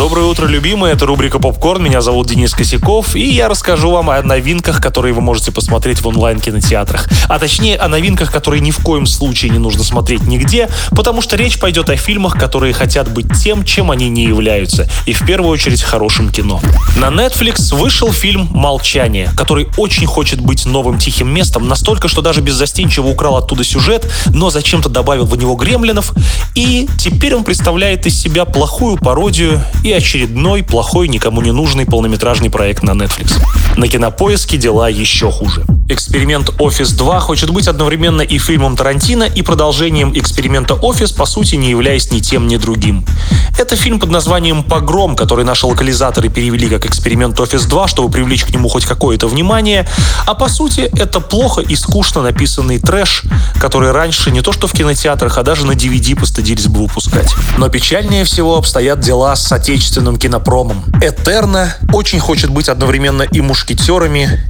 Доброе утро, любимые. Это рубрика «Попкорн». Меня зовут Денис Косяков. И я расскажу вам о новинках, которые вы можете посмотреть в онлайн-кинотеатрах. А точнее, о новинках, которые ни в коем случае не нужно смотреть нигде, потому что речь пойдет о фильмах, которые хотят быть тем, чем они не являются. И в первую очередь хорошим кино. На Netflix вышел фильм «Молчание», который очень хочет быть новым тихим местом, настолько, что даже беззастенчиво украл оттуда сюжет, но зачем-то добавил в него гремлинов. И теперь он представляет из себя плохую пародию и очередной плохой, никому не нужный полнометражный проект на Netflix. На кинопоиске дела еще хуже. Эксперимент «Офис 2» хочет быть одновременно и фильмом Тарантино, и продолжением эксперимента «Офис», по сути, не являясь ни тем, ни другим. Это фильм под названием «Погром», который наши локализаторы перевели как «Эксперимент Офис 2», чтобы привлечь к нему хоть какое-то внимание. А по сути, это плохо и скучно написанный трэш, который раньше не то что в кинотеатрах, а даже на DVD постыдились бы выпускать. Но печальнее всего обстоят дела с отечественным кинопромом. «Этерна» очень хочет быть одновременно и мушкетерами,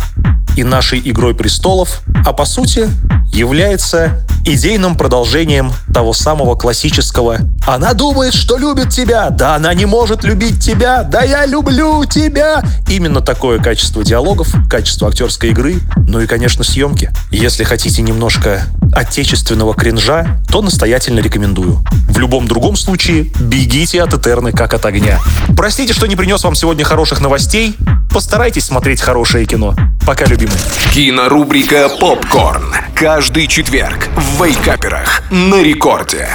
и нашей «Игрой престолов», а по сути является идейным продолжением того самого классического «Она думает, что любит тебя, да она не может любить тебя, да я люблю тебя». Именно такое качество диалогов, качество актерской игры, ну и, конечно, съемки. Если хотите немножко отечественного кринжа, то настоятельно рекомендую. В любом другом случае, бегите от Этерны как от огня. Простите, что не принес вам сегодня хороших новостей. Постарайтесь смотреть хорошее кино. Пока, любимые. Кинорубрика «Попкорн». Каждый четверг в Вейкаперах на рекорде.